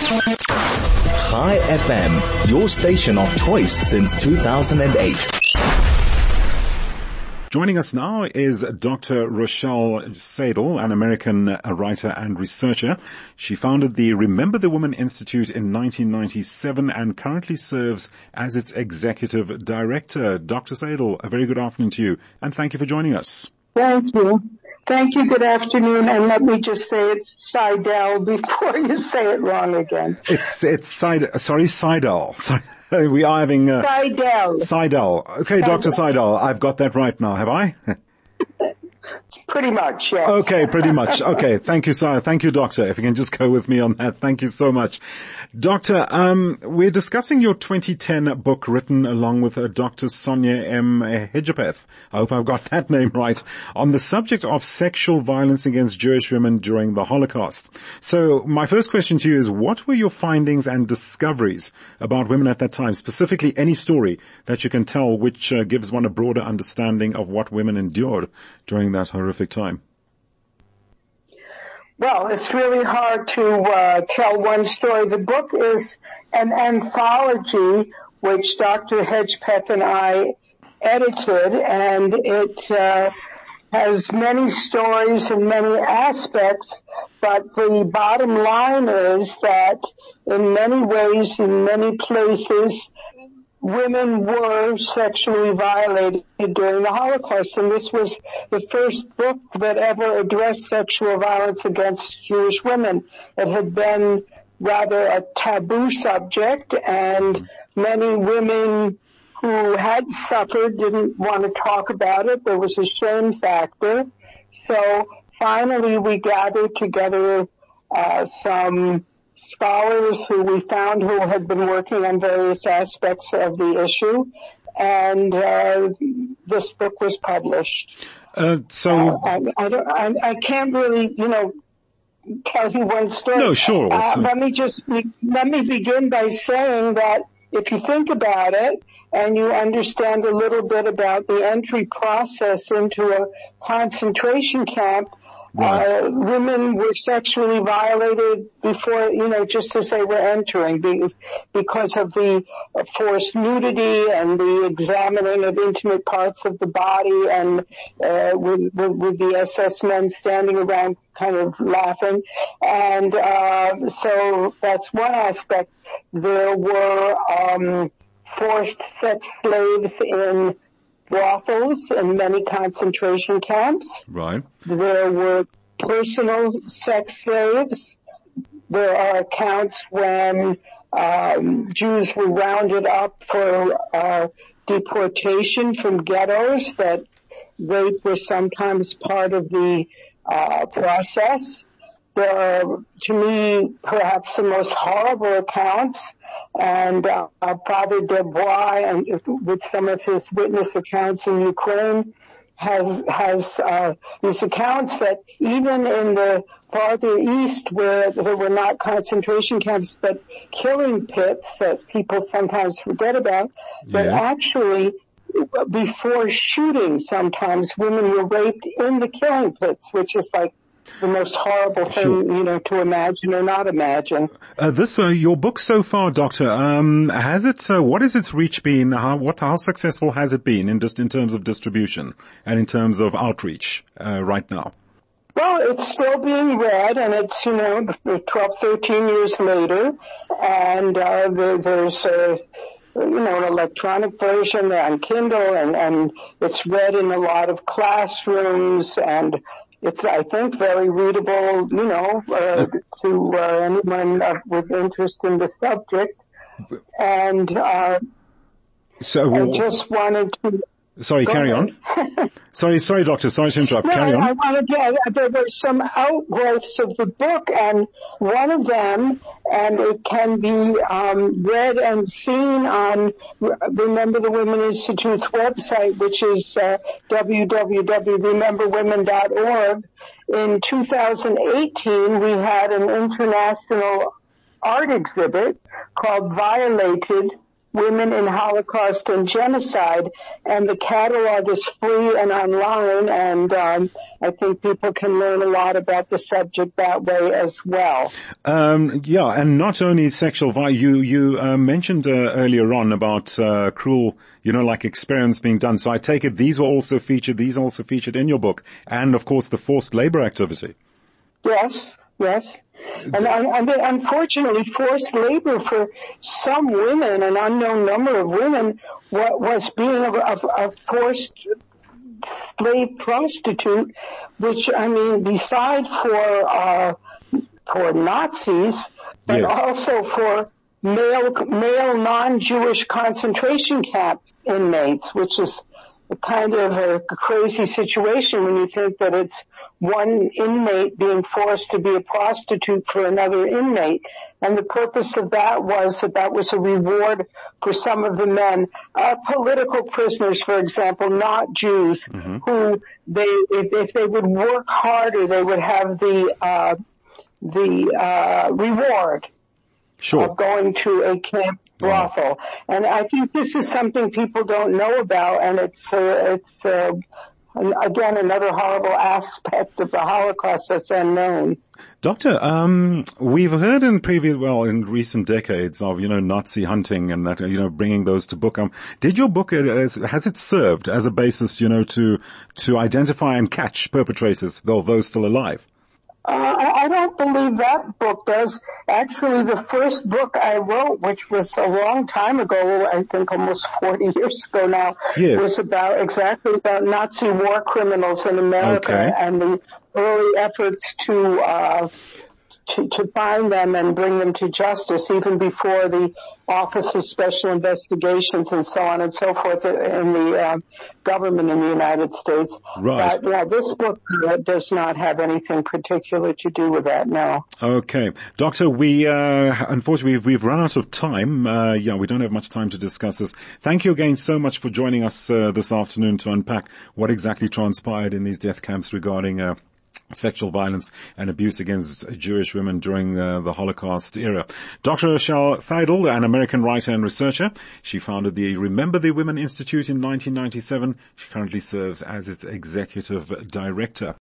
Chai FM, your station of choice since 2008. Joining us now is Dr. Rochelle Saidel, an American writer and researcher. She founded the Remember the Woman Institute in 1997 and currently serves as its executive director. Dr. Saidel, a very good afternoon to you and thank you for joining us. Thank you. Thank you. Good afternoon. And let me just say it's Saidel before you say it wrong again. It's, it's Saidel, sorry, Saidel. Sorry. we are having uh, Saidel. Saidel. Okay, Dr. Saidel, I've got that right now, have I? Pretty much, yes. Okay, pretty much. Okay, thank you, sir. Thank you, doctor. If you can just go with me on that. Thank you so much. Doctor, um, we're discussing your 2010 book written along with uh, Dr. Sonja M. Hedgepeth. I hope I've got that name right on the subject of sexual violence against Jewish women during the Holocaust. So my first question to you is what were your findings and discoveries about women at that time, specifically any story that you can tell which uh, gives one a broader understanding of what women endured during that horrific time? Well, it's really hard to uh, tell one story. The book is an anthology which Dr. Hedgepeth and I edited, and it uh, has many stories and many aspects, but the bottom line is that in many ways, in many places, women were sexually violated during the Holocaust, and this was the first book that ever addressed sexual violence against Jewish women. It had been rather a taboo subject, and many women who had suffered didn't want to talk about it. There was a shame factor. So finally we gathered together uh, some scholars who we found who had been working on various aspects of the issue, and uh, this book was published. Uh, so uh, I, I, don't, I, I, can't really, you know, tell you one story. No, sure. Uh, let me just let me begin by saying that if you think about it and you understand a little bit about the entry process into a concentration camp, Right. Uh, women were sexually violated before, you know, just as they were entering because of the forced nudity and the examining of intimate parts of the body and, uh, with, with, with the SS men standing around kind of laughing. And, uh, so that's one aspect. There were, um, forced sex slaves in brothels in many concentration camps. Right. There were personal sex slaves. There are accounts when um, Jews were rounded up for uh, deportation from ghettos that rape was sometimes part of the uh, process. There are, to me, perhaps the most horrible accounts and uh, Father Desbois, and with some of his witness accounts in Ukraine, has has uh, these accounts that even in the farther east, where there were not concentration camps but killing pits that people sometimes forget about, yeah. actually before shooting, sometimes women were raped in the killing pits, which is like the most horrible thing, you know, to imagine or not imagine. Uh, this, uh, your book so far, Doctor, um, has it, uh, what has its reach been? How, what, how successful has it been in just in terms of distribution and in terms of outreach, uh, right now? Well, it's still being read and it's, you know, 12, 13 years later and, uh, there, there's a, you know, an electronic version on Kindle and, and it's read in a lot of classrooms and it's, I think, very readable, you know, uh, to uh, anyone uh, with interest in the subject. And uh, so I just wanted to Sorry, Go carry ahead. on. sorry, sorry, doctor. Sorry to interrupt. No, carry on. I wanted to, there were some outgrowths of the book, and one of them, and it can be um, read and seen on Remember the Women Institute's website, which is uh, www.rememberwomen.org. In 2018, we had an international art exhibit called Violated women in Holocaust and genocide, and the catalog is free and online, and um, I think people can learn a lot about the subject that way as well. Um, yeah, and not only sexual violence. You you uh, mentioned uh, earlier on about uh, cruel, you know, like experiments being done. So I take it these were also featured. These also featured in your book, and of course the forced labor activity. Yes, yes. And, and, unfortunately, forced labor for some women, an unknown number of women, was being a, a, a forced slave prostitute, which I mean, beside for uh, for Nazis, but yeah. also for male male non-Jewish concentration camp inmates, which is kind of a crazy situation when you think that it's one inmate being forced to be a prostitute for another inmate. And the purpose of that was that that was a reward for some of the men, uh, political prisoners, for example, not Jews, mm-hmm. who they, if, if, they would work harder, they would have the, uh, the, uh, reward sure. of going to a camp brothel. And I think this is something people don't know about, and it's uh, it's uh, again another horrible aspect of the Holocaust that's unknown. Doctor, um, we've heard in previous, well, in recent decades of, you know, Nazi hunting and that, you know, bringing those to book. Um, did your book, uh, has it served as a basis, you know, to, to identify and catch perpetrators, though those still alive? Uh, I, don't believe that book does. Actually, the first book I wrote, which was a long time ago, I think almost 40 years ago now, yes. was about exactly about Nazi war criminals in America okay. and the early efforts to uh, to, to find them and bring them to justice even before the Office of Special Investigations and so on and so forth in the uh, government in the United States. Right. But yeah, this book does not have anything particular to do with that, no. Okay. Doctor, we, uh, unfortunately, we've, we've, run out of time. Uh, yeah, we don't have much time to discuss this. Thank you again so much for joining us uh, this afternoon to unpack what exactly transpired in these death camps regarding uh, sexual violence and abuse against Jewish women during uh, the Holocaust era. Dr. Rochelle Saidel, an American writer and researcher, she founded the Remember the Women Institute in 1997. She currently serves as its executive director.